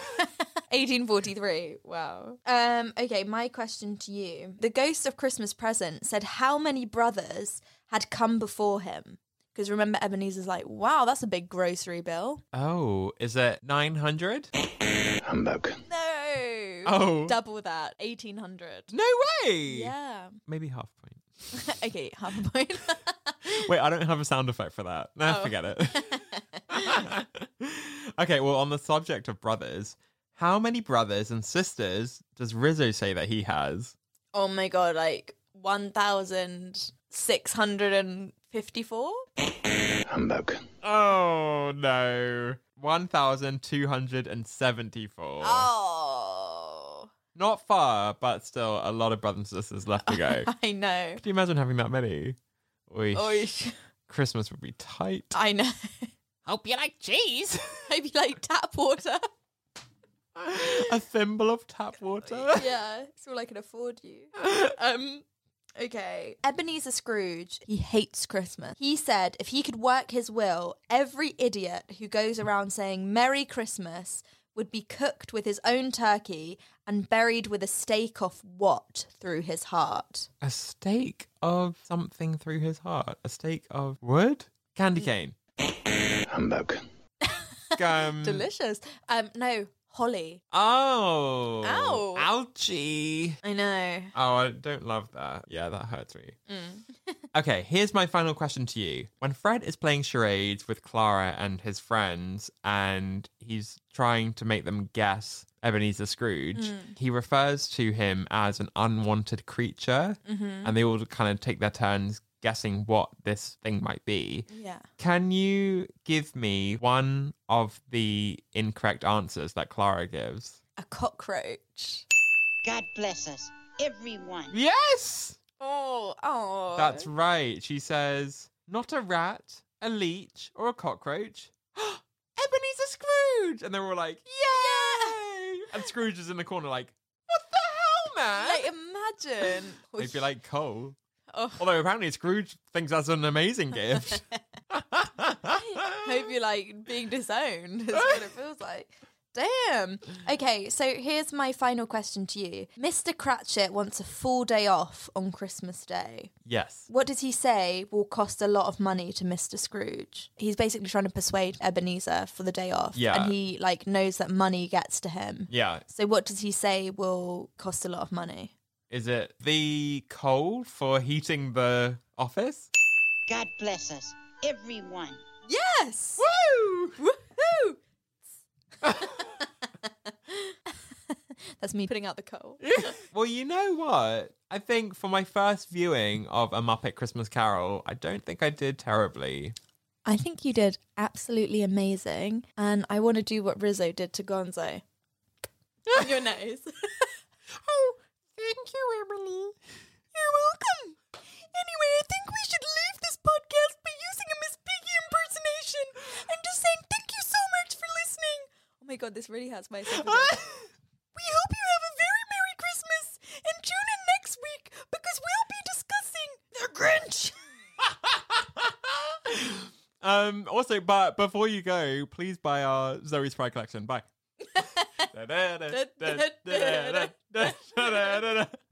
1843. Wow. Um. Okay. My question to you: The ghost of Christmas Present said how many brothers had come before him? Because remember, Ebenezer's like, "Wow, that's a big grocery bill." Oh, is it nine hundred? Humbug. No. Oh. Double that. 1800. No way. Yeah. Maybe half a point. okay, half a point. Wait, I don't have a sound effect for that. Nah, Oh. forget it. okay, well, on the subject of brothers, how many brothers and sisters does Rizzo say that he has? oh my god, like 1,654? Humbug. Oh no. 1,274. Oh. Not far, but still a lot of brothers and sisters left to go. I know. Could you imagine having that many? Oish. Oish. Christmas would be tight. I know. Hope you like cheese. Hope you like tap water. a thimble of tap water. yeah, it's all I can afford you. Um, okay. Ebenezer Scrooge, he hates Christmas. He said if he could work his will, every idiot who goes around saying Merry Christmas would be cooked with his own turkey and buried with a stake of what through his heart. A stake of something through his heart. A stake of wood? Candy cane. Humbug. Um, Delicious. Um, no, holly. Oh. Ow. Ouchie. I know. Oh, I don't love that. Yeah, that hurts me. Mm. Okay, here's my final question to you. When Fred is playing charades with Clara and his friends, and he's trying to make them guess Ebenezer Scrooge, Mm. he refers to him as an unwanted creature, Mhm. and they all kind of take their turns guessing what this thing might be. Yeah. Can you give me one of the incorrect answers that Clara gives? A cockroach. God bless us, everyone. Yes! Oh, oh. That's right. She says, not a rat, a leech, or a cockroach. Ebenezer Scrooge! And they're all like, yay! And Scrooge is in the corner like, what the hell, man? Like, imagine. They'd be like, coal. Oh. Although apparently Scrooge thinks that's an amazing gift. Hope you like being disowned. Is what it feels like. Damn. Okay, so here's my final question to you. Mr. Cratchit wants a full day off on Christmas Day. yes. What does he say will cost a lot of money to Mr. Scrooge? He's basically trying to persuade Ebenezer for the day off. Yeah. And he like knows that money gets to him. Yeah. So what does he say will cost a lot of money? Is it the coal for heating the office? God bless us, everyone. Yes! Woo! Woohoo! That's me putting out the coal. Well, you know what? I think for my first viewing of A Muppet Christmas Carol, I don't think I did terribly. I think you did absolutely amazing, and I want to do what Rizzo did to Gonzo. On your nose. oh, thank you, Emily. You're welcome. Anyway, I think we should leave this podcast by using a Miss Piggy impersonation and just saying thank you so much for listening. Oh my god, this really has my we hope you have a very Merry Christmas and tune in next week because we'll be discussing the Grinch. Um. Also, but before you go, please buy our Zoe Spry collection. Bye.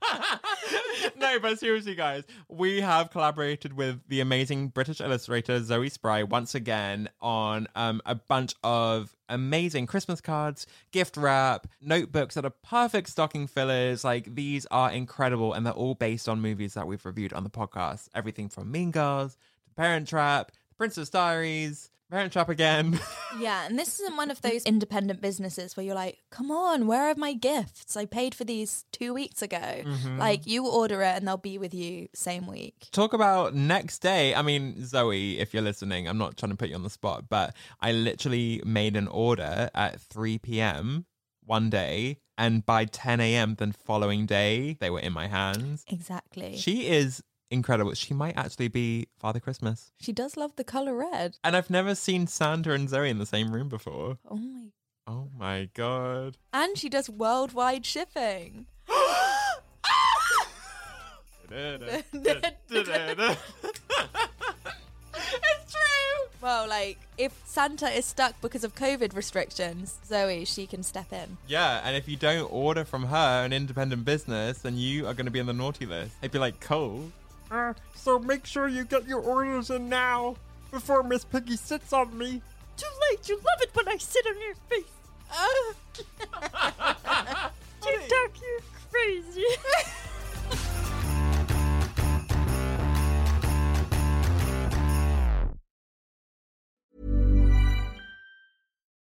no, but seriously, guys, we have collaborated with the amazing British illustrator Zoe Spry once again on um, a bunch of amazing Christmas cards, gift wrap, notebooks that are perfect stocking fillers. Like these are incredible, and they're all based on movies that we've reviewed on the podcast. Everything from Mean Girls to Parent Trap, The Princess Diaries. Parent shop again. Yeah, and this isn't one of those independent businesses where you're like, come on, where are my gifts? I paid for these two weeks ago. Mm-hmm. Like, you order it and they'll be with you same week. Talk about next day. I mean, Zoe, if you're listening, I'm not trying to put you on the spot, but I literally made an order at 3 p.m. one day, and by 10 a.m. the following day, they were in my hands. Exactly. She is incredible. She might actually be Father Christmas. She does love the color red. And I've never seen Santa and Zoe in the same room before. Oh my. Oh my god. And she does worldwide shipping. It's true. Well, like, if Santa is stuck because of COVID restrictions, Zoe, she can step in. Yeah, and if you don't order from her, an independent business, then you are going to be on the naughty list. I'd be like, cool. Uh, so make sure you get your orders in now before Miss Piggy sits on me. Too late. You love it when I sit on your face. Uh. TikTok, you're crazy.